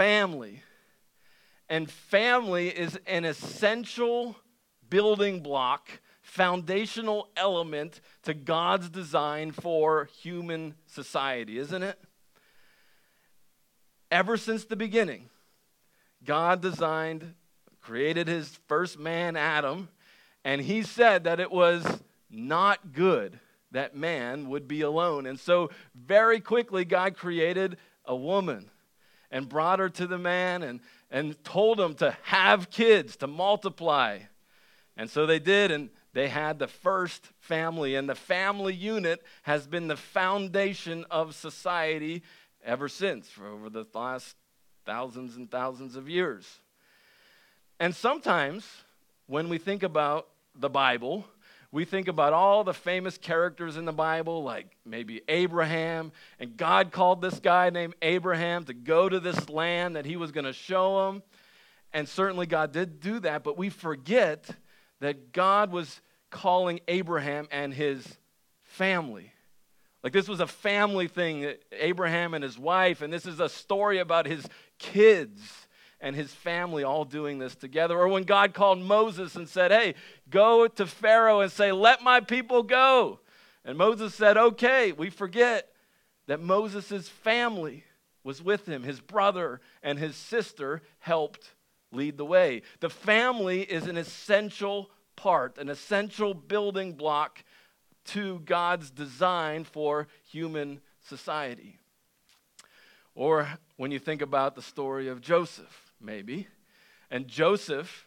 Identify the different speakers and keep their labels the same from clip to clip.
Speaker 1: family. And family is an essential building block, foundational element to God's design for human society, isn't it? Ever since the beginning, God designed, created his first man, Adam, and he said that it was not good that man would be alone. And so, very quickly, God created a woman and brought her to the man and, and told him to have kids, to multiply. And so they did, and they had the first family. And the family unit has been the foundation of society ever since, for over the last thousands and thousands of years. And sometimes, when we think about the Bible, we think about all the famous characters in the Bible, like maybe Abraham, and God called this guy named Abraham to go to this land that he was going to show him. And certainly God did do that, but we forget that God was calling Abraham and his family. Like this was a family thing, Abraham and his wife, and this is a story about his kids and his family all doing this together. Or when God called Moses and said, Hey, go to Pharaoh and say, Let my people go. And Moses said, Okay. We forget that Moses' family was with him. His brother and his sister helped lead the way. The family is an essential part, an essential building block to God's design for human society. Or when you think about the story of Joseph maybe. And Joseph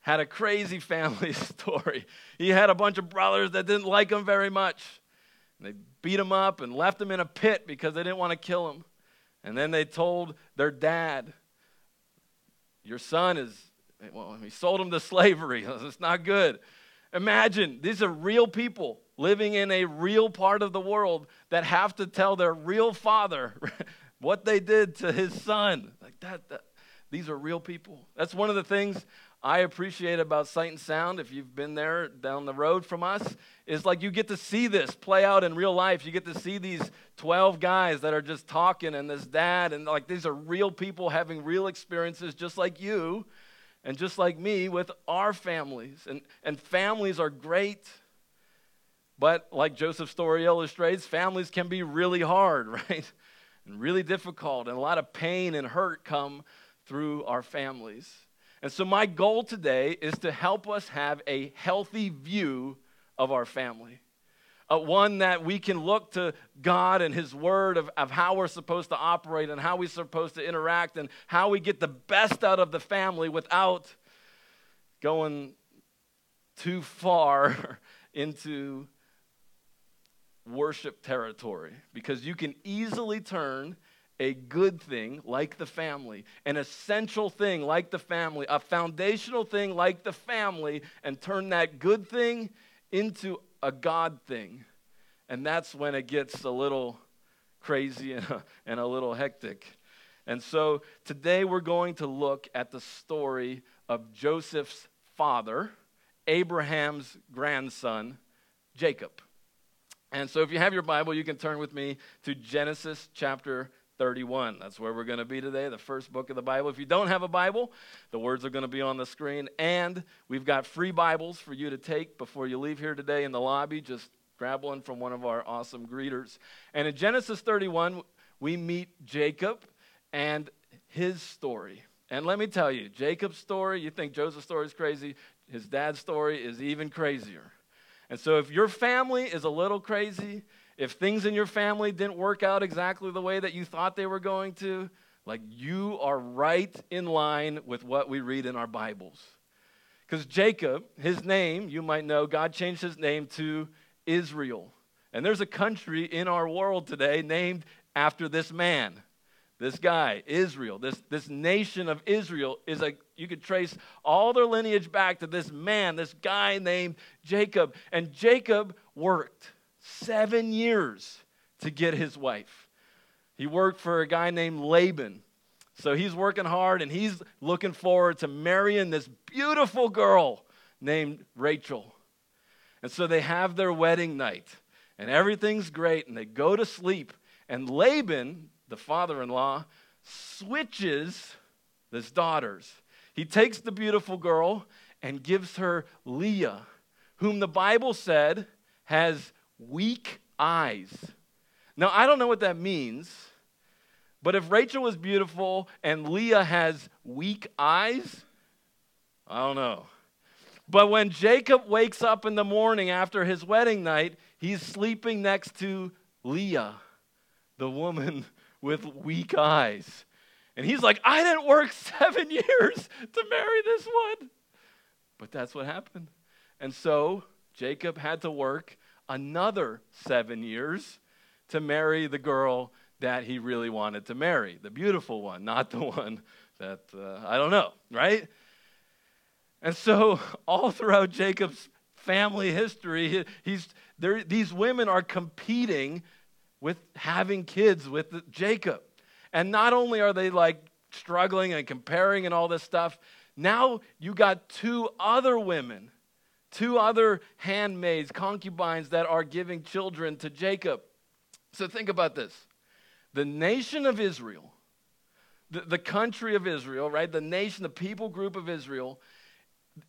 Speaker 1: had a crazy family story. He had a bunch of brothers that didn't like him very much. They beat him up and left him in a pit because they didn't want to kill him. And then they told their dad, Your son is, well, he sold him to slavery. It's not good. Imagine, these are real people living in a real part of the world that have to tell their real father what they did to his son. Like that, that these are real people. That's one of the things I appreciate about Sight and Sound, if you've been there down the road from us, is like you get to see this play out in real life. You get to see these 12 guys that are just talking and this dad, and like these are real people having real experiences just like you and just like me with our families. And, and families are great, but like Joseph's story illustrates, families can be really hard, right? And really difficult, and a lot of pain and hurt come through our families. And so, my goal today is to help us have a healthy view of our family. Uh, one that we can look to God and His Word of, of how we're supposed to operate and how we're supposed to interact and how we get the best out of the family without going too far into worship territory. Because you can easily turn a good thing like the family, an essential thing like the family, a foundational thing like the family, and turn that good thing into a God thing. And that's when it gets a little crazy and a, and a little hectic. And so today we're going to look at the story of Joseph's father, Abraham's grandson, Jacob. And so if you have your Bible, you can turn with me to Genesis chapter 31. That's where we're going to be today, the first book of the Bible. If you don't have a Bible, the words are going to be on the screen. And we've got free Bibles for you to take before you leave here today in the lobby. Just grab one from one of our awesome greeters. And in Genesis 31, we meet Jacob and his story. And let me tell you, Jacob's story, you think Joseph's story is crazy, his dad's story is even crazier. And so if your family is a little crazy, if things in your family didn't work out exactly the way that you thought they were going to, like you are right in line with what we read in our Bibles. Because Jacob, his name, you might know, God changed his name to Israel. And there's a country in our world today named after this man, this guy, Israel. This, this nation of Israel is a, you could trace all their lineage back to this man, this guy named Jacob. And Jacob worked seven years to get his wife. He worked for a guy named Laban. So he's working hard and he's looking forward to marrying this beautiful girl named Rachel. And so they have their wedding night and everything's great and they go to sleep. And Laban, the father in law, switches his daughters. He takes the beautiful girl and gives her Leah, whom the Bible said has weak eyes. Now, I don't know what that means, but if Rachel was beautiful and Leah has weak eyes, I don't know. But when Jacob wakes up in the morning after his wedding night, he's sleeping next to Leah, the woman with weak eyes. And he's like, I didn't work seven years to marry this one. But that's what happened. And so Jacob had to work another seven years to marry the girl that he really wanted to marry, the beautiful one, not the one that uh, I don't know, right? And so, all throughout Jacob's family history, he's, these women are competing with having kids with Jacob. And not only are they like struggling and comparing and all this stuff, now you got two other women, two other handmaids, concubines that are giving children to Jacob. So think about this the nation of Israel, the, the country of Israel, right? The nation, the people group of Israel,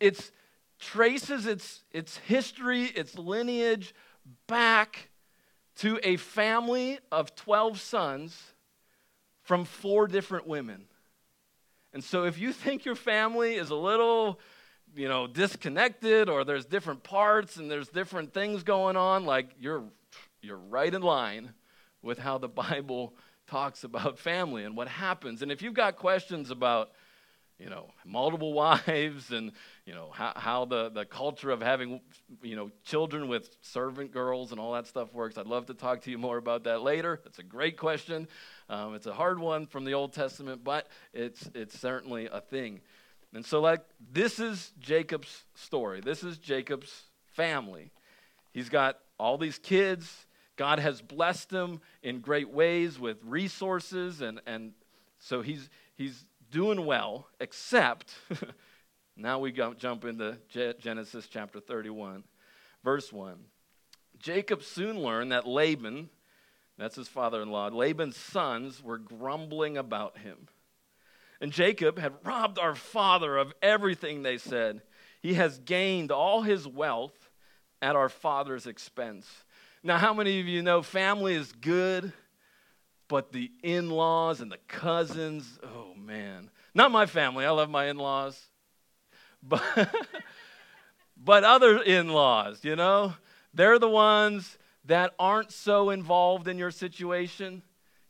Speaker 1: it traces its, its history, its lineage back to a family of 12 sons from four different women. And so if you think your family is a little, you know, disconnected or there's different parts and there's different things going on, like you're you're right in line with how the Bible talks about family and what happens. And if you've got questions about you know, multiple wives and, you know, how, how the, the culture of having, you know, children with servant girls and all that stuff works. I'd love to talk to you more about that later. That's a great question. Um, it's a hard one from the Old Testament, but it's, it's certainly a thing. And so, like, this is Jacob's story. This is Jacob's family. He's got all these kids. God has blessed him in great ways with resources, and, and so he's, he's doing well, except now we jump into Genesis chapter 31, verse 1. Jacob soon learned that Laban, that's his father in law, Laban's sons were grumbling about him. And Jacob had robbed our father of everything, they said. He has gained all his wealth at our father's expense. Now, how many of you know family is good? But the in laws and the cousins, oh man. Not my family, I love my in laws. But, but other in laws, you know, they're the ones that aren't so involved in your situation.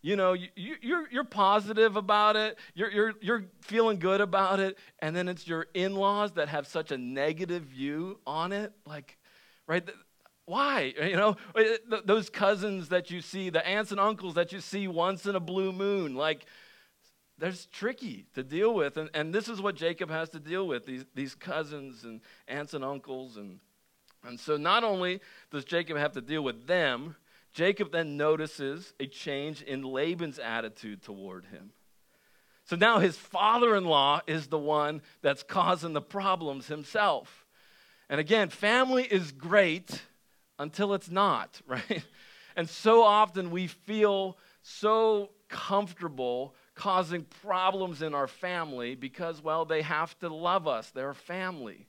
Speaker 1: You know, you, you, you're, you're positive about it, you're, you're, you're feeling good about it, and then it's your in laws that have such a negative view on it. Like, right? Why? You know, those cousins that you see, the aunts and uncles that you see once in a blue moon, like, there's tricky to deal with. And, and this is what Jacob has to deal with these, these cousins and aunts and uncles. And, and so not only does Jacob have to deal with them, Jacob then notices a change in Laban's attitude toward him. So now his father in law is the one that's causing the problems himself. And again, family is great until it's not, right? And so often we feel so comfortable causing problems in our family because, well, they have to love us. They're family.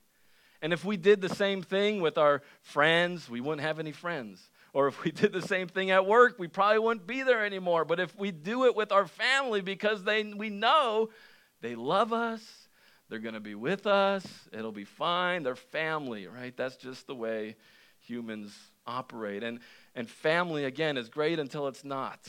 Speaker 1: And if we did the same thing with our friends, we wouldn't have any friends. Or if we did the same thing at work, we probably wouldn't be there anymore. But if we do it with our family because they, we know they love us, they're going to be with us, it'll be fine, they're family, right? That's just the way humans operate. And, and family, again, is great until it's not.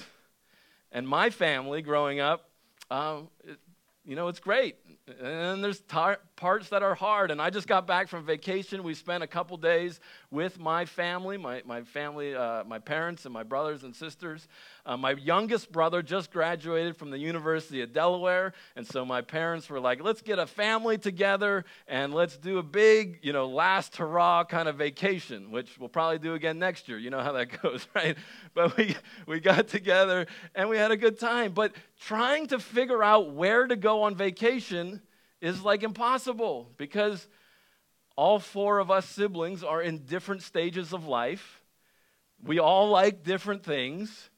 Speaker 1: And my family growing up, um, it, you know, it's great. And there's tar- parts that are hard. And I just got back from vacation. We spent a couple days with my family, my, my family, uh, my parents, and my brothers and sisters. Uh, my youngest brother just graduated from the University of Delaware. And so my parents were like, let's get a family together and let's do a big, you know, last hurrah kind of vacation, which we'll probably do again next year. You know how that goes, right? But we, we got together and we had a good time. But trying to figure out where to go on vacation is like impossible because all four of us siblings are in different stages of life. We all like different things.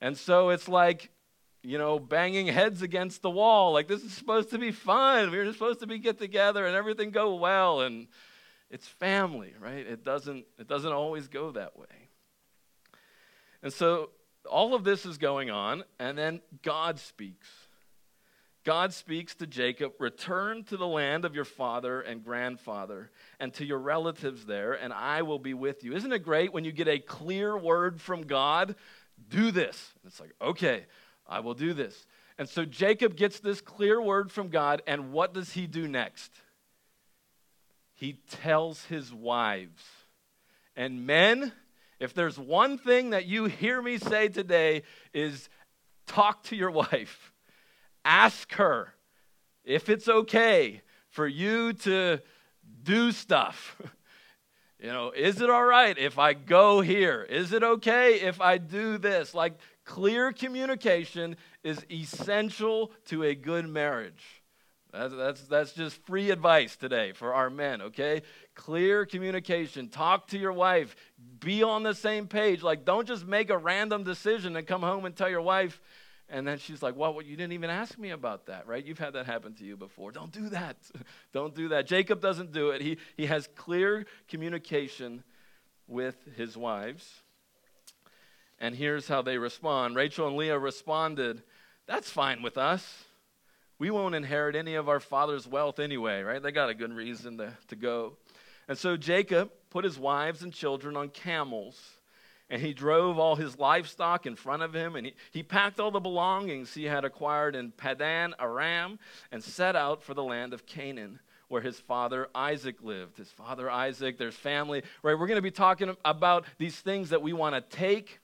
Speaker 1: And so it's like, you know, banging heads against the wall. Like this is supposed to be fun. We are supposed to be get together and everything go well and it's family, right? It doesn't it doesn't always go that way. And so all of this is going on and then God speaks. God speaks to Jacob, Return to the land of your father and grandfather and to your relatives there, and I will be with you. Isn't it great when you get a clear word from God? Do this. And it's like, okay, I will do this. And so Jacob gets this clear word from God, and what does he do next? He tells his wives. And men, if there's one thing that you hear me say today, is talk to your wife Ask her if it's okay for you to do stuff. you know, is it all right if I go here? Is it okay if I do this? Like, clear communication is essential to a good marriage. That's, that's, that's just free advice today for our men, okay? Clear communication. Talk to your wife. Be on the same page. Like, don't just make a random decision and come home and tell your wife, and then she's like, well, well, you didn't even ask me about that, right? You've had that happen to you before. Don't do that. Don't do that. Jacob doesn't do it. He, he has clear communication with his wives. And here's how they respond Rachel and Leah responded, That's fine with us. We won't inherit any of our father's wealth anyway, right? They got a good reason to, to go. And so Jacob put his wives and children on camels and he drove all his livestock in front of him, and he, he packed all the belongings he had acquired in Padan Aram and set out for the land of Canaan, where his father Isaac lived. His father Isaac, there's family, right? We're to be talking about these things that we want to take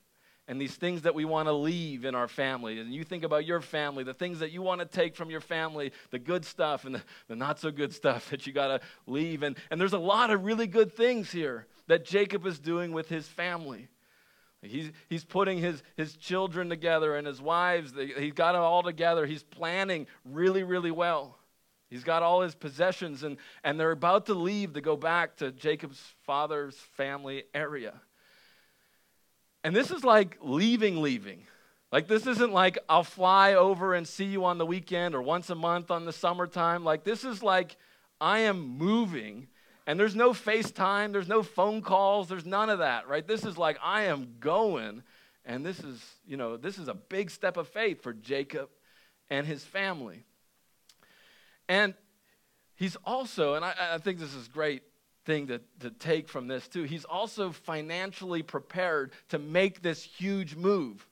Speaker 1: and these things that we want to leave in our family. And you think about your family, the things that you want to take from your family, the good stuff and the, the not so good stuff that you got to leave. And, and there's a lot of really good things here that Jacob is doing with his family. He's, he's putting his, his children together and his wives. He's got it all together. He's planning really, really well. He's got all his possessions, and, and they're about to leave to go back to Jacob's father's family area. And this is like leaving, leaving. Like, this isn't like I'll fly over and see you on the weekend or once a month on the summertime. Like, this is like I am moving and there's no FaceTime, there's no phone calls, there's none of that, right? This is like, I am going. And this is, you know, this is a big step of faith for Jacob and his family. And he's also, and I, I think this is great thing to, to take from this too, he's also financially prepared to make this huge move.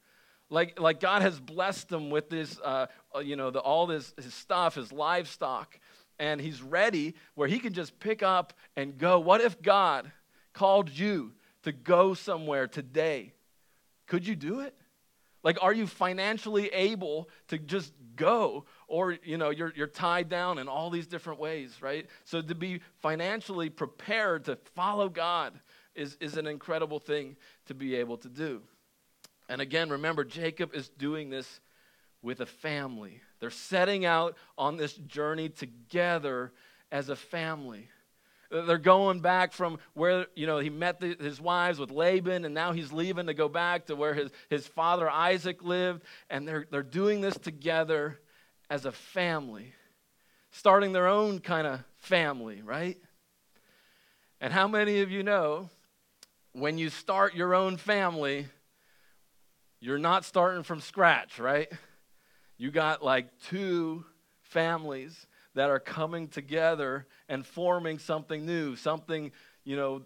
Speaker 1: Like, like God has blessed him with this, uh, you know, the, all this his stuff, his livestock and he's ready where he can just pick up and go. What if God called you to go somewhere today? Could you do it? Like, are you financially able to just go? Or, you know, you're, you're tied down in all these different ways, right? So, to be financially prepared to follow God is, is an incredible thing to be able to do. And again, remember, Jacob is doing this with a family. They're setting out on this journey together as a family. They're going back from where, you know, he met the, his wives with Laban, and now he's leaving to go back to where his, his father Isaac lived. And they're, they're doing this together as a family, starting their own kind of family, right? And how many of you know when you start your own family, you're not starting from scratch, right? You got like two families that are coming together and forming something new, something, you know,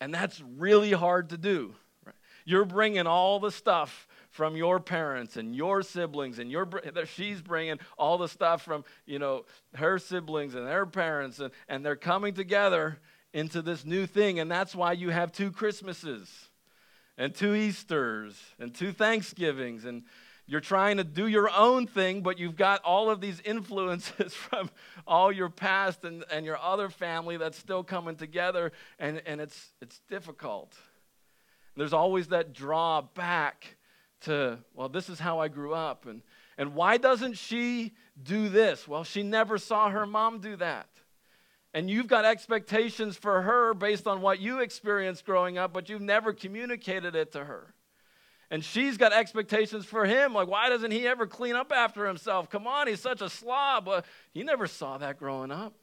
Speaker 1: and that's really hard to do. Right? You're bringing all the stuff from your parents and your siblings and your she's bringing all the stuff from you know her siblings and their parents and, and they're coming together into this new thing and that's why you have two christmases and two easters and two thanksgivings and you're trying to do your own thing, but you've got all of these influences from all your past and, and your other family that's still coming together, and, and it's, it's difficult. There's always that draw back to, well, this is how I grew up. And, and why doesn't she do this? Well, she never saw her mom do that. And you've got expectations for her based on what you experienced growing up, but you've never communicated it to her. And she's got expectations for him. Like, why doesn't he ever clean up after himself? Come on, he's such a slob. Well, he never saw that growing up.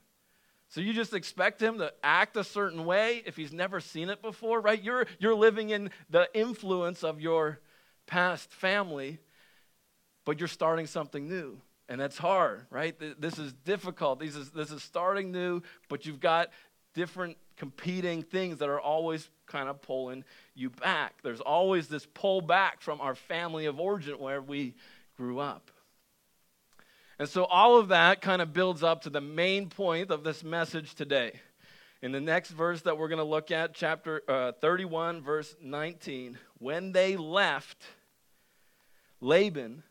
Speaker 1: So you just expect him to act a certain way if he's never seen it before, right? You're, you're living in the influence of your past family, but you're starting something new. And that's hard, right? This is difficult. This is, this is starting new, but you've got different competing things that are always kind of pulling you back. There's always this pull back from our family of origin where we grew up. And so all of that kind of builds up to the main point of this message today. In the next verse that we're going to look at, chapter uh, 31, verse 19, when they left, Laban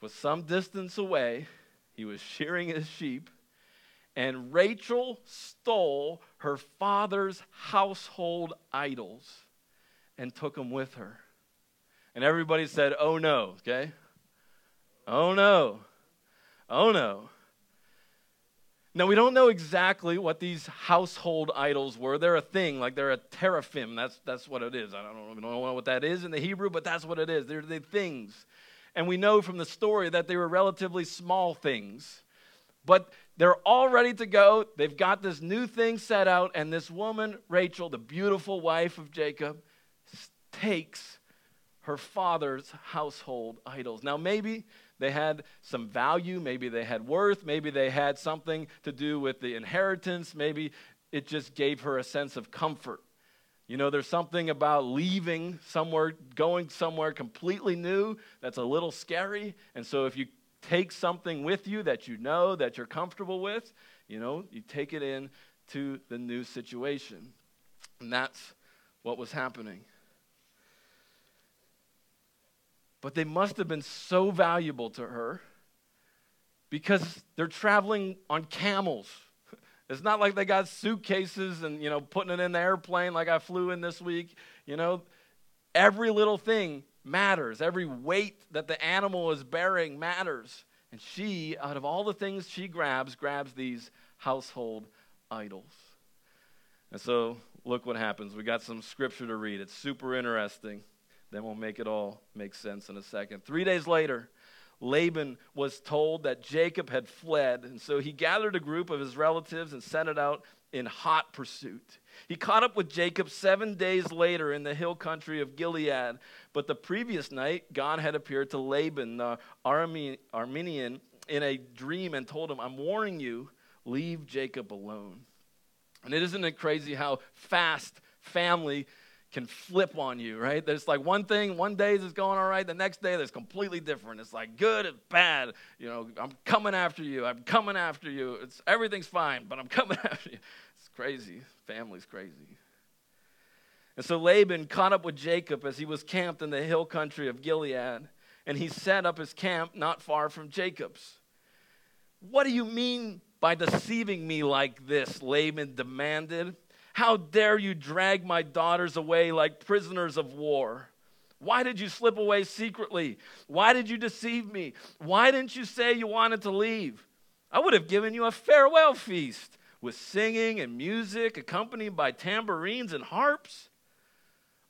Speaker 1: was some distance away. He was shearing his sheep, and Rachel stole her father's household idols and took them with her. And everybody said, Oh no, okay? Oh no. Oh no. Now, we don't know exactly what these household idols were. They're a thing, like they're a teraphim. That's, that's what it is. I don't, even know what that is in the Hebrew, but that's what it is. They're, they're things. And we know from the story that they were relatively small things. But they're all ready to go. They've got this new thing set out, and this woman, Rachel, the beautiful wife of Jacob, takes her father's household idols. Now, maybe they had some value, maybe they had worth, maybe they had something to do with the inheritance, maybe it just gave her a sense of comfort. You know, there's something about leaving somewhere, going somewhere completely new that's a little scary. And so if you take something with you that you know, that you're comfortable with, you know, you take it in to the new situation. And that's what was happening. But they must have been so valuable to her because they're traveling on camels. It's not like they got suitcases and, you know, putting it in the airplane like I flew in this week. You know, every little thing matters. Every weight that the animal is bearing matters. And she, out of all the things she grabs, grabs these household idols. And so, look what happens. We got some scripture to read. It's super interesting. Then we'll make it all make sense in a second. Three days later, Laban was told that Jacob had fled, and so he gathered a group of his relatives and sent it out in hot pursuit. He caught up with Jacob seven days later in the hill country of Gilead, but the previous night, God had appeared to Laban, the Aramean, in a dream and told him, I'm warning you, leave Jacob alone. And it isn't it crazy how fast family can flip on you, right? There's like one thing, one day is going all right, the next day there's completely different. It's like good and bad. You know, I'm coming after you. I'm coming after you. It's everything's fine, but I'm coming after you. Crazy. Family's crazy. And so Laban caught up with Jacob as he was camped in the hill country of Gilead, and he set up his camp not far from Jacob's. What do you mean by deceiving me like this? Laban demanded. How dare you drag my daughters away like prisoners of war? Why did you slip away secretly? Why did you deceive me? Why didn't you say you wanted to leave? I would have given you a farewell feast with singing and music accompanied by tambourines and harps.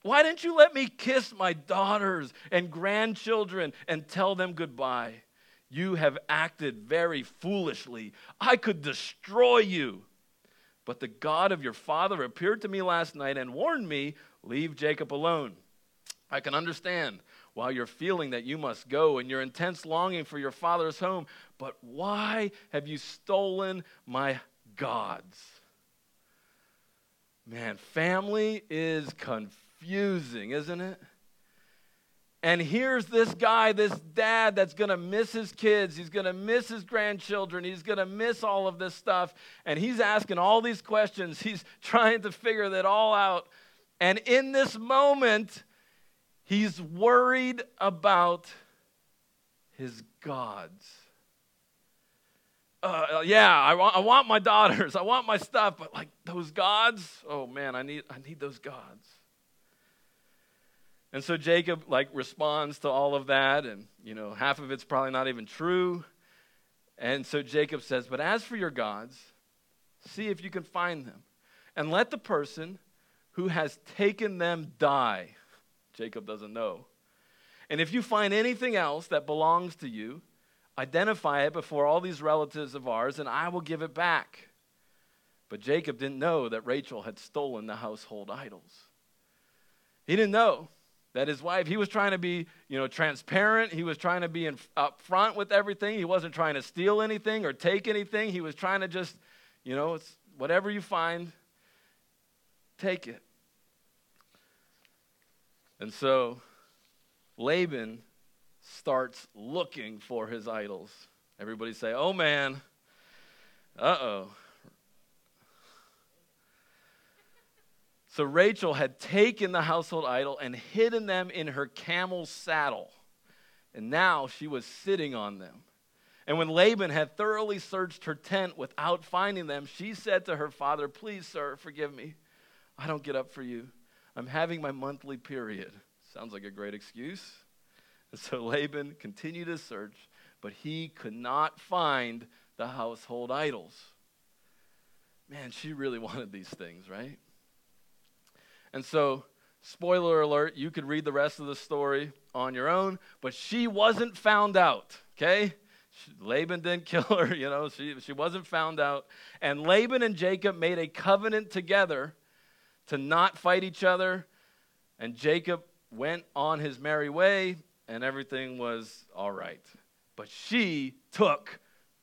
Speaker 1: Why didn't you let me kiss my daughters and grandchildren and tell them goodbye? You have acted very foolishly. I could destroy you. But the God of your father appeared to me last night and warned me, Leave Jacob alone. I can understand why you're feeling that you must go and your intense longing for your father's home. But why have you stolen my gods? Man, family is confusing, isn't it? And here's this guy, this dad that's going to miss his kids. He's going to miss his grandchildren. He's going to miss all of this stuff. And he's asking all these questions. He's trying to figure that all out. And in this moment, he's worried about his gods. Uh, yeah, I want, I want my daughters. I want my stuff. But like those gods, oh man, I need, I need those gods. And so Jacob like responds to all of that and you know half of it's probably not even true. And so Jacob says, "But as for your gods, see if you can find them and let the person who has taken them die." Jacob doesn't know. And if you find anything else that belongs to you, identify it before all these relatives of ours, and I will give it back. But Jacob didn't know that Rachel had stolen the household idols. He didn't know that his wife, he was trying to be, you know, transparent. He was trying to be in, up front with everything. He wasn't trying to steal anything or take anything. He was trying to just, you know, whatever you find, take it. And so Laban starts looking for his idols. Everybody say, oh man, uh oh. So Rachel had taken the household idol and hidden them in her camel's saddle. And now she was sitting on them. And when Laban had thoroughly searched her tent without finding them, she said to her father, Please, sir, forgive me. I don't get up for you. I'm having my monthly period. Sounds like a great excuse. So Laban continued his search, but he could not find the household idols. Man, she really wanted these things, right? And so, spoiler alert, you could read the rest of the story on your own, but she wasn't found out, okay? Laban didn't kill her, you know, she, she wasn't found out. And Laban and Jacob made a covenant together to not fight each other. And Jacob went on his merry way, and everything was all right. But she took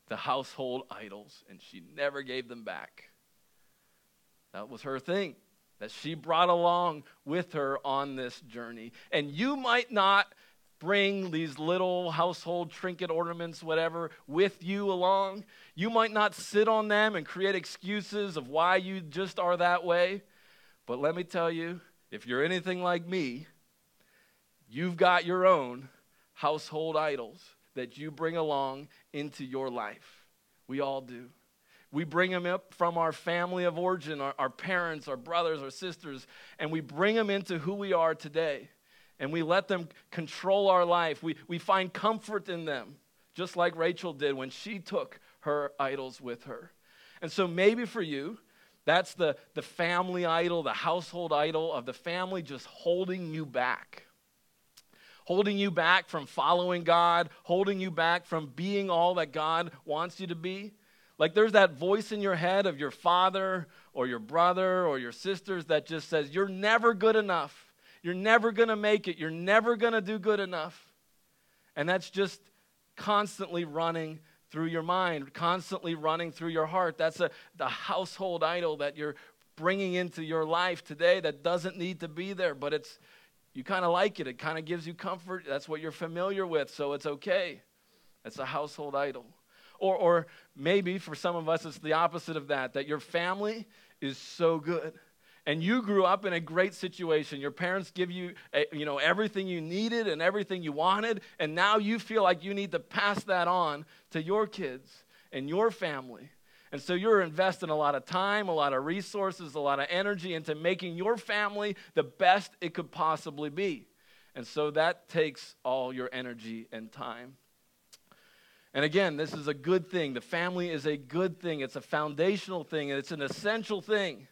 Speaker 1: the household idols and she never gave them back. That was her thing that she brought along with her on this journey. And you might not bring these little household trinket ornaments, whatever, with you along. You might not sit on them and create excuses of why you just are that way. But let me tell you, if you're anything like me, you've got your own household idols that you bring along into your life. We all do. We bring them up from our family of origin, our, our parents, our brothers, our sisters, and we bring them into who we are today. And we let them control our life. We, we find comfort in them, just like Rachel did when she took her idols with her. And so maybe for you, that's the, the family idol, the household idol of the family just holding you back. Holding you back from following God, holding you back from being all that God wants you to be. Like there's that voice in your head of your father or your brother or your sisters that just says, You're never good enough. You're never going to make it. You're never going to do good enough. And that's just constantly running through your mind, constantly running through your heart. That's a, the household idol that you're bringing into your life today that doesn't need to be there, but it's you kind of like it. It kind of gives you comfort. That's what you're familiar with, so it's okay. It's a household idol. Or, or maybe for some of us, it's the opposite of that, that your family is so good. And you grew up in a great situation. Your parents give you, a, you know, everything you needed and everything you wanted, and now you feel like you need to pass that on to your kids and your family. And so you're investing a lot of time, a lot of resources, a lot of energy into making your family the best it could possibly be. And so that takes all your energy and time. And again, this is a good thing. The family is a good thing. It's a foundational thing, and it's an essential thing.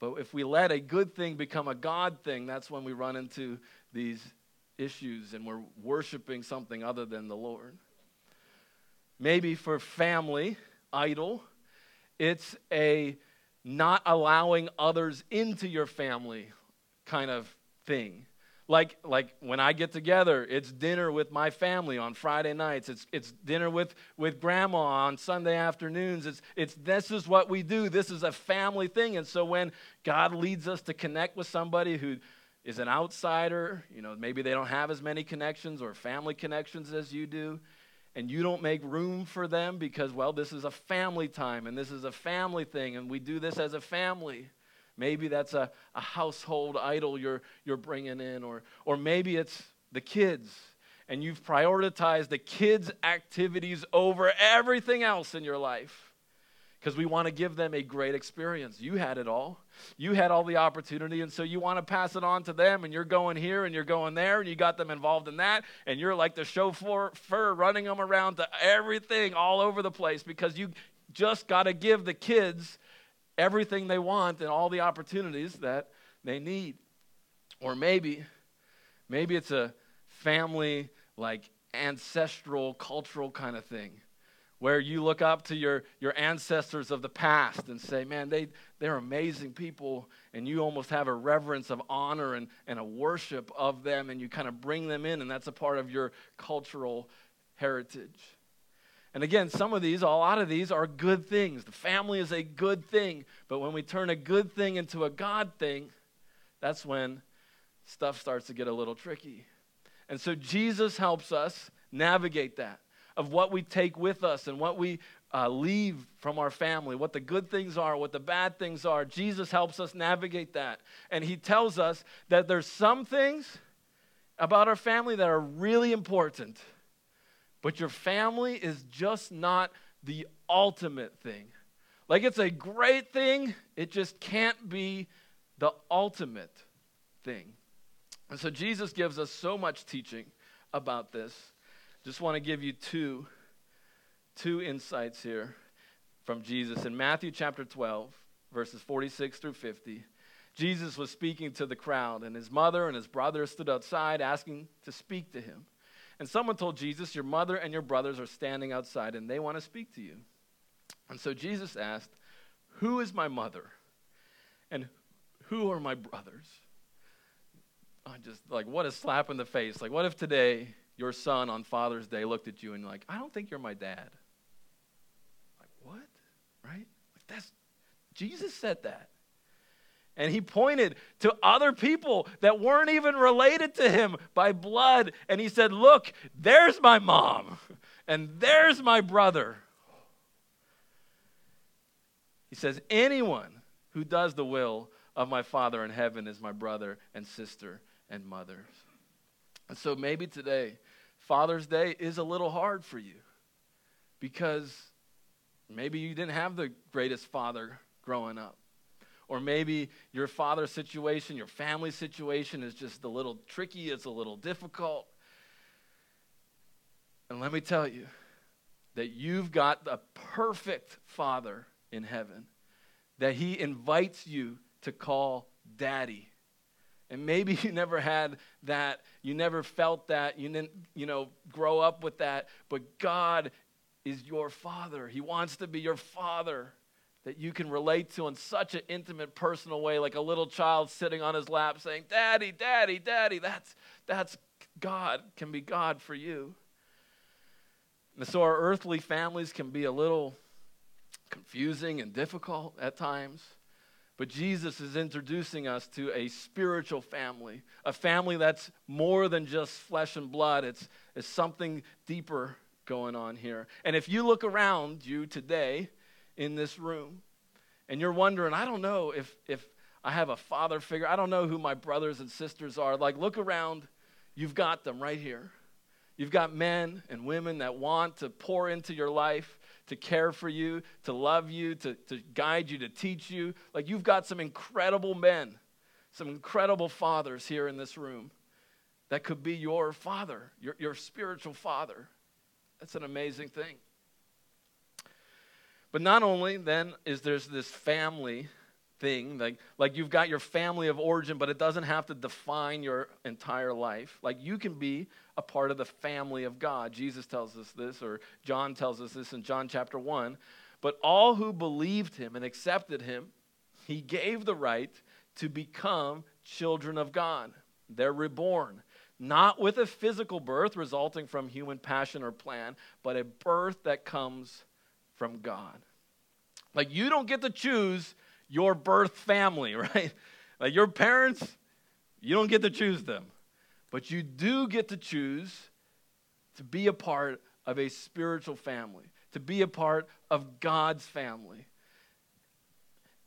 Speaker 1: But if we let a good thing become a God thing, that's when we run into these issues and we're worshiping something other than the Lord. Maybe for family, idol, it's a not allowing others into your family kind of thing like like when I get together, it's dinner with my family on Friday nights. It's it's dinner with with grandma on Sunday afternoons. It's it's this is what we do. This is a family thing. And so when God leads us to connect with somebody who is an outsider, you know, maybe they don't have as many connections or family connections as you do, and you don't make room for them because well, this is a family time and this is a family thing and we do this as a family. Maybe that's a, a household idol you're, you're bringing in, or, or maybe it's the kids, and you've prioritized the kids' activities over everything else in your life because we want to give them a great experience. You had it all. You had all the opportunity, and so you want to pass it on to them, and you're going here and you're going there, and you got them involved in that, and you're like the chauffeur running them around to everything all over the place because you just got to give the kids everything they want and all the opportunities that they need. Or maybe, maybe it's a family, like ancestral, cultural kind of thing, where you look up to your, your ancestors of the past and say, man, they, they're amazing people, and you almost have a reverence of honor and, and a worship of them, and you kind of bring them in, and that's a part of your cultural heritage. And again, some of these, a lot of these are good things. The family is a good thing. But when we turn a good thing into a God thing, that's when stuff starts to get a little tricky. And so Jesus helps us navigate that of what we take with us and what we uh, leave from our family, what the good things are, what the bad things are. Jesus helps us navigate that. And he tells us that there's some things about our family that are really important but your family is just not the ultimate thing. Like it's a great thing, it just can't be the ultimate thing. And so Jesus gives us so much teaching about this. Just want to give you two two insights here from Jesus in Matthew chapter 12 verses 46 through 50. Jesus was speaking to the crowd and his mother and his brother stood outside asking to speak to him. And someone told Jesus, Your mother and your brothers are standing outside and they want to speak to you. And so Jesus asked, Who is my mother? And who are my brothers? I just like, what a slap in the face. Like, what if today your son on Father's Day looked at you and, like, I don't think you're my dad? Like, what? Right? Like, that's, Jesus said that. And he pointed to other people that weren't even related to him by blood. And he said, Look, there's my mom, and there's my brother. He says, Anyone who does the will of my Father in heaven is my brother and sister and mother. And so maybe today, Father's Day is a little hard for you because maybe you didn't have the greatest father growing up or maybe your father's situation, your family situation is just a little tricky, it's a little difficult. And let me tell you that you've got the perfect father in heaven, that he invites you to call daddy. And maybe you never had that, you never felt that, you didn't, you know, grow up with that, but God is your father. He wants to be your father that you can relate to in such an intimate, personal way, like a little child sitting on his lap saying, Daddy, Daddy, Daddy. That's, that's God, can be God for you. And so our earthly families can be a little confusing and difficult at times. But Jesus is introducing us to a spiritual family, a family that's more than just flesh and blood. It's, it's something deeper going on here. And if you look around you today, in this room and you're wondering, I don't know if, if I have a father figure, I don't know who my brothers and sisters are. Like, look around, you've got them right here. You've got men and women that want to pour into your life, to care for you, to love you, to, to guide you, to teach you. Like, you've got some incredible men, some incredible fathers here in this room that could be your father, your, your spiritual father. That's an amazing thing. But not only then is there's this family thing, like, like you've got your family of origin, but it doesn't have to define your entire life. Like you can be a part of the family of God. Jesus tells us this, or John tells us this in John chapter 1. But all who believed him and accepted him, he gave the right to become children of God. They're reborn, not with a physical birth resulting from human passion or plan, but a birth that comes from God. Like, you don't get to choose your birth family, right? Like, your parents, you don't get to choose them. But you do get to choose to be a part of a spiritual family, to be a part of God's family.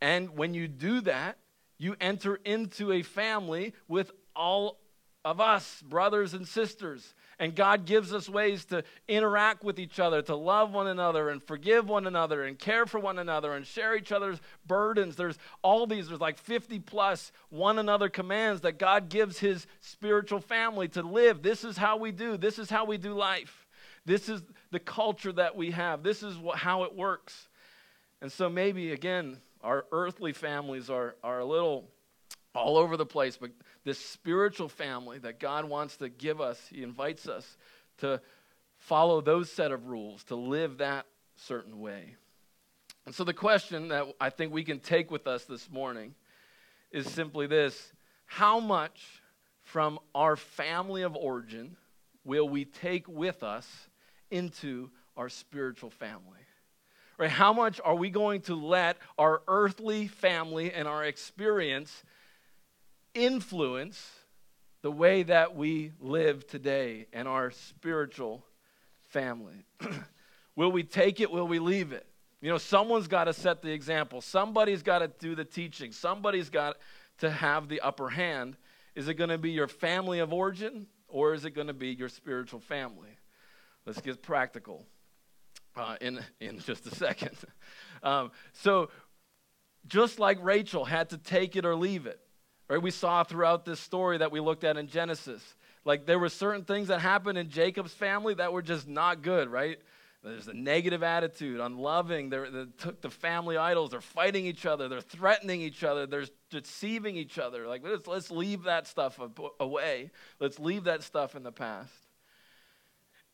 Speaker 1: And when you do that, you enter into a family with all of us, brothers and sisters. And God gives us ways to interact with each other, to love one another and forgive one another and care for one another and share each other's burdens. There's all these, there's like 50 plus one another commands that God gives his spiritual family to live. This is how we do, this is how we do life. This is the culture that we have, this is how it works. And so maybe, again, our earthly families are, are a little all over the place. But this spiritual family that God wants to give us, He invites us to follow those set of rules, to live that certain way. And so the question that I think we can take with us this morning is simply this How much from our family of origin will we take with us into our spiritual family? Right? How much are we going to let our earthly family and our experience influence the way that we live today and our spiritual family? will we take it? Will we leave it? You know, someone's got to set the example. Somebody's got to do the teaching. Somebody's got to have the upper hand. Is it going to be your family of origin or is it going to be your spiritual family? Let's get practical uh, in, in just a second. Um, so, just like Rachel had to take it or leave it, right? We saw throughout this story that we looked at in Genesis. Like, there were certain things that happened in Jacob's family that were just not good, right? There's a negative attitude, unloving. They're, they took the family idols. They're fighting each other. They're threatening each other. They're deceiving each other. Like, let's, let's leave that stuff away. Let's leave that stuff in the past.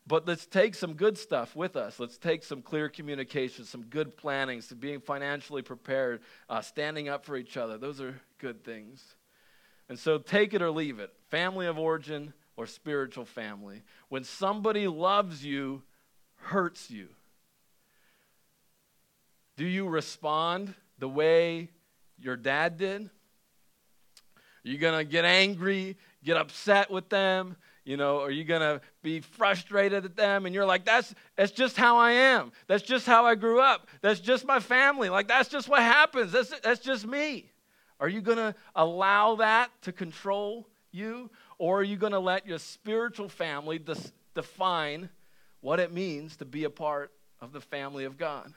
Speaker 1: But let's take some good stuff with us. Let's take some clear communication, some good planning, some being financially prepared, uh, standing up for each other. Those are good things. And so take it or leave it family of origin or spiritual family. When somebody loves you, hurts you, do you respond the way your dad did? Are you going to get angry, get upset with them? You know, are you going to be frustrated at them? And you're like, that's, that's just how I am. That's just how I grew up. That's just my family. Like, that's just what happens. That's, that's just me. Are you going to allow that to control you? Or are you going to let your spiritual family des- define what it means to be a part of the family of God?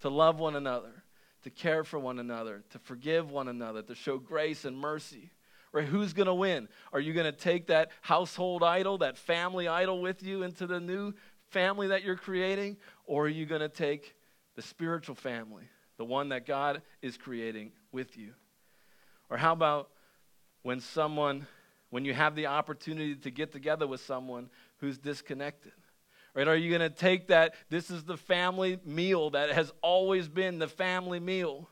Speaker 1: To love one another, to care for one another, to forgive one another, to show grace and mercy. Right? Who's going to win? Are you going to take that household idol, that family idol with you into the new family that you're creating? Or are you going to take the spiritual family, the one that God is creating with you? Or how about when someone, when you have the opportunity to get together with someone who's disconnected? Right? Are you going to take that, this is the family meal that has always been the family meal?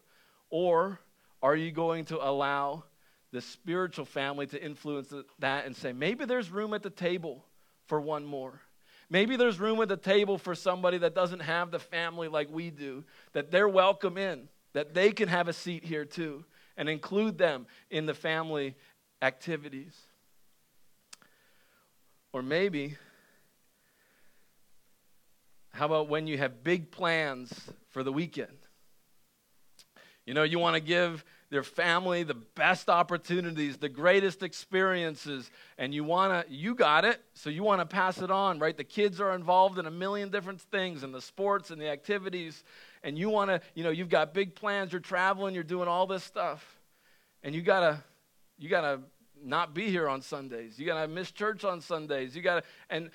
Speaker 1: Or are you going to allow the spiritual family to influence that and say, maybe there's room at the table for one more. Maybe there's room at the table for somebody that doesn't have the family like we do, that they're welcome in, that they can have a seat here too, and include them in the family activities. Or maybe, how about when you have big plans for the weekend? You know, you want to give their family the best opportunities, the greatest experiences, and you want to, you got it, so you want to pass it on, right? The kids are involved in a million different things, in the sports and the activities, and you want to, you know, you've got big plans, you're traveling, you're doing all this stuff, and you got to, you got to not be here on Sundays. You got to miss church on Sundays. You got to, and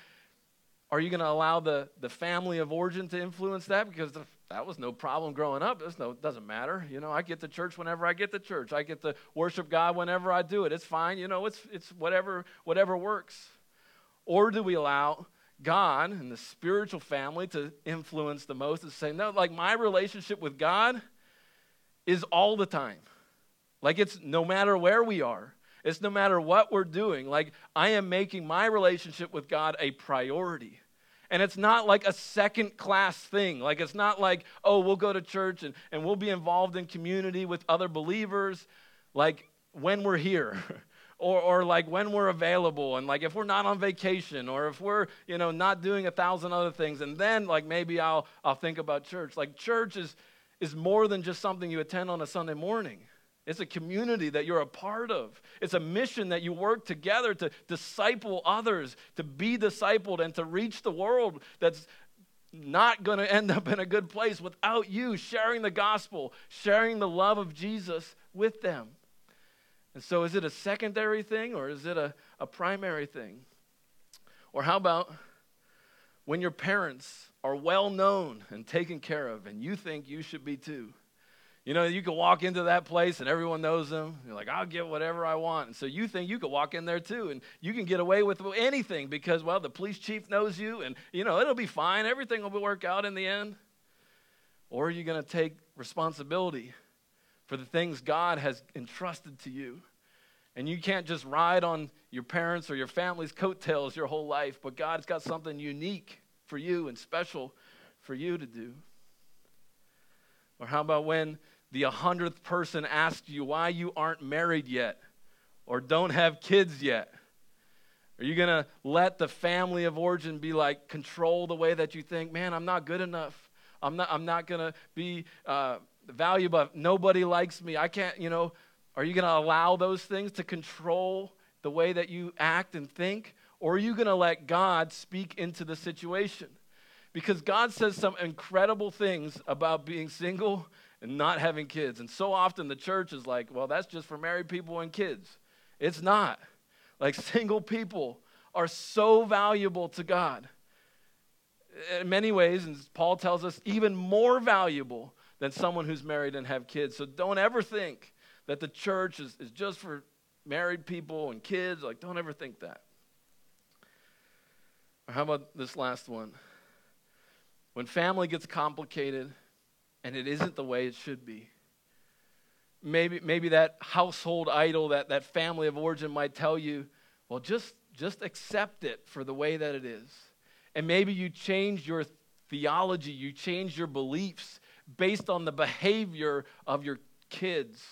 Speaker 1: are you to allow the, the family of origin to influence that? Because the that was no problem growing up. It no, doesn't matter. You know, I get to church whenever I get to church. I get to worship God whenever I do it. It's fine. You know, it's, it's whatever, whatever works. Or do we allow God and the spiritual family to influence the most is saying, no, like my relationship with God is all the time. Like it's no matter where we are, it's no matter what we're doing. Like I am making my relationship with God a priority. And it's not like a second class thing. Like, it's not like, oh, we'll go to church and, and we'll be involved in community with other believers, like when we're here. or, or like when we're available and like if we're not on vacation or if we're you know not doing a thousand other things and then like maybe i'll i'll think about church like church is is more than just something you attend on a sunday morning it's a community that you're a part of. It's a mission that you work together to disciple others, to be discipled, and to reach the world that's not going to end up in a good place without you sharing the gospel, sharing the love of Jesus with them. And so, is it a secondary thing or is it a, a primary thing? Or how about when your parents are well known and taken care of and you think you should be too? You know, you can walk into that place and everyone knows them. You're like, I'll get whatever I want. And so you think you could walk in there too and you can get away with anything because, well, the police chief knows you and, you know, it'll be fine. Everything will work out in the end. Or are you going to take responsibility for the things God has entrusted to you? And you can't just ride on your parents or your family's coattails your whole life, but God's got something unique for you and special for you to do. Or how about when the 100th person asks you why you aren't married yet or don't have kids yet? Are you going to let the family of origin be like control the way that you think, man, I'm not good enough? I'm not, I'm not going to be uh, valuable. Nobody likes me. I can't, you know. Are you going to allow those things to control the way that you act and think? Or are you going to let God speak into the situation? Because God says some incredible things about being single and not having kids. And so often the church is like, well, that's just for married people and kids. It's not. Like, single people are so valuable to God. In many ways, and Paul tells us, even more valuable than someone who's married and have kids. So don't ever think that the church is, is just for married people and kids. Like, don't ever think that. Or how about this last one? When family gets complicated and it isn't the way it should be, maybe, maybe that household idol, that, that family of origin might tell you, well, just, just accept it for the way that it is. And maybe you change your theology, you change your beliefs based on the behavior of your kids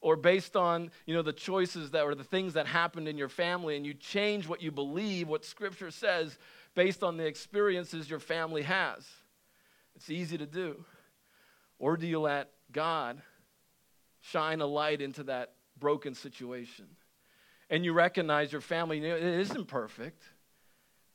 Speaker 1: or based on you know the choices that or the things that happened in your family and you change what you believe what scripture says based on the experiences your family has. It's easy to do. Or do you let god shine a light into that broken situation? And you recognize your family you know, it isn't perfect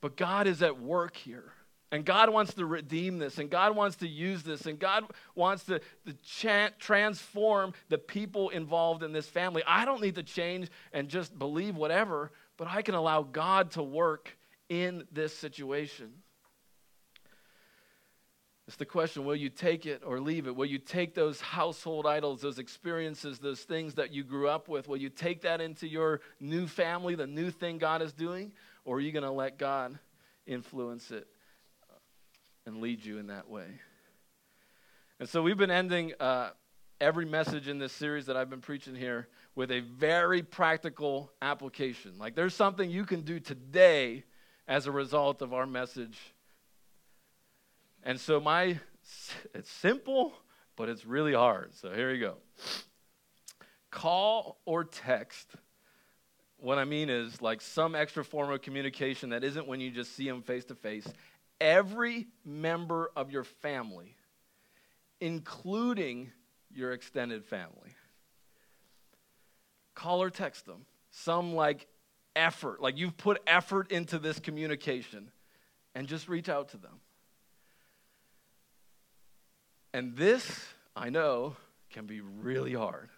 Speaker 1: but god is at work here and God wants to redeem this, and God wants to use this, and God wants to, to chant, transform the people involved in this family. I don't need to change and just believe whatever, but I can allow God to work in this situation. It's the question will you take it or leave it? Will you take those household idols, those experiences, those things that you grew up with? Will you take that into your new family, the new thing God is doing? Or are you going to let God influence it? And lead you in that way. And so we've been ending uh, every message in this series that I've been preaching here with a very practical application. Like there's something you can do today as a result of our message. And so my it's simple, but it's really hard. So here you go. Call or text. What I mean is like some extra form of communication that isn't when you just see them face to face every member of your family, including your extended family. Call or text them. Some like effort, like you've put effort into this communication, and just reach out to them. And this, I know, can be really hard.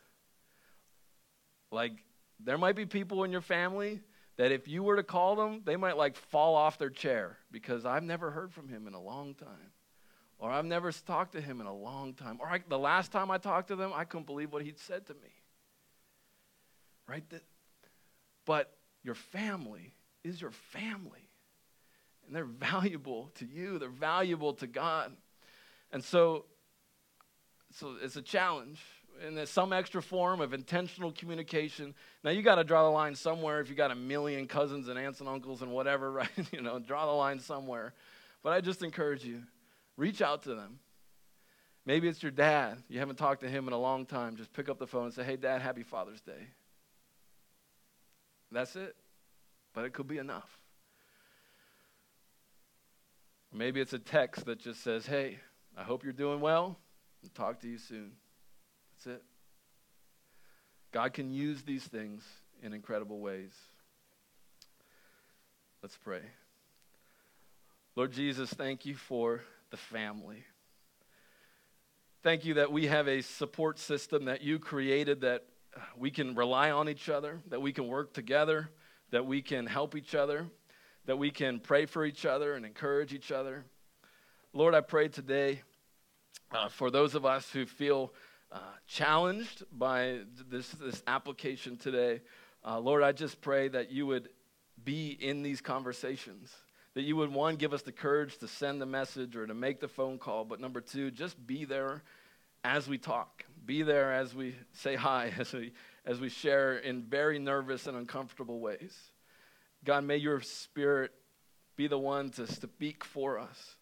Speaker 1: Like, there might be people in your family that if you were to call them, they might like fall off their chair because I've never heard from him in a long time. Or I've never talked to him in a long time. Or I, the last time I talked to them, I couldn't believe what he'd said to me. Right? But your family is your family. And they're valuable to you, they're valuable to God. And so, so it's a challenge in some extra form of intentional communication. Now you got to draw the line somewhere. If you got a million cousins and aunts and uncles and whatever, right? You know, draw the line somewhere. But I just encourage you, reach out to them. Maybe it's your dad. You haven't talked to him in a long time. Just pick up the phone and say, "Hey, Dad, Happy Father's Day." That's it. But it could be enough. maybe it's a text that just says, "Hey, I hope you're doing well. and talk to you soon." That's it. God can use these things in incredible ways. Let's pray. Lord Jesus, thank you for the family. Thank you that we have a support system that you created that we can rely on each other, that we can work together, that we can help each other, that we can pray for each other and encourage each other. Lord, I pray today uh, for those of us who feel uh, challenged by this, this application today, uh, Lord, I just pray that you would be in these conversations. That you would, one, give us the courage to send the message or to make the phone call, but number two, just be there as we talk. Be there as we say hi, as we, as we share in very nervous and uncomfortable ways. God, may your spirit be the one to speak for us.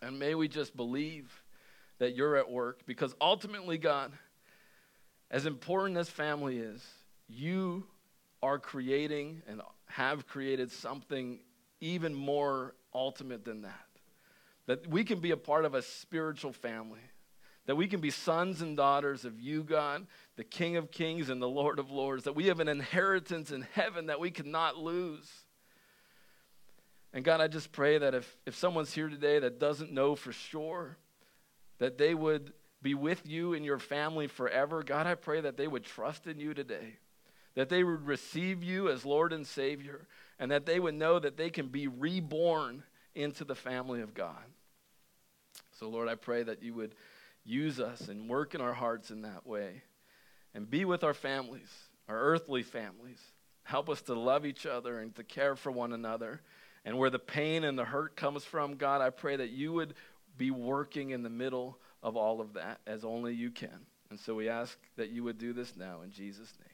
Speaker 1: And may we just believe that you're at work because ultimately, God, as important as family is, you are creating and have created something even more ultimate than that. That we can be a part of a spiritual family. That we can be sons and daughters of you, God, the King of Kings and the Lord of Lords. That we have an inheritance in heaven that we cannot lose. And God, I just pray that if, if someone's here today that doesn't know for sure, that they would be with you and your family forever. God, I pray that they would trust in you today, that they would receive you as Lord and Savior, and that they would know that they can be reborn into the family of God. So, Lord, I pray that you would use us and work in our hearts in that way and be with our families, our earthly families. Help us to love each other and to care for one another. And where the pain and the hurt comes from, God, I pray that you would be working in the middle of all of that as only you can. And so we ask that you would do this now in Jesus' name.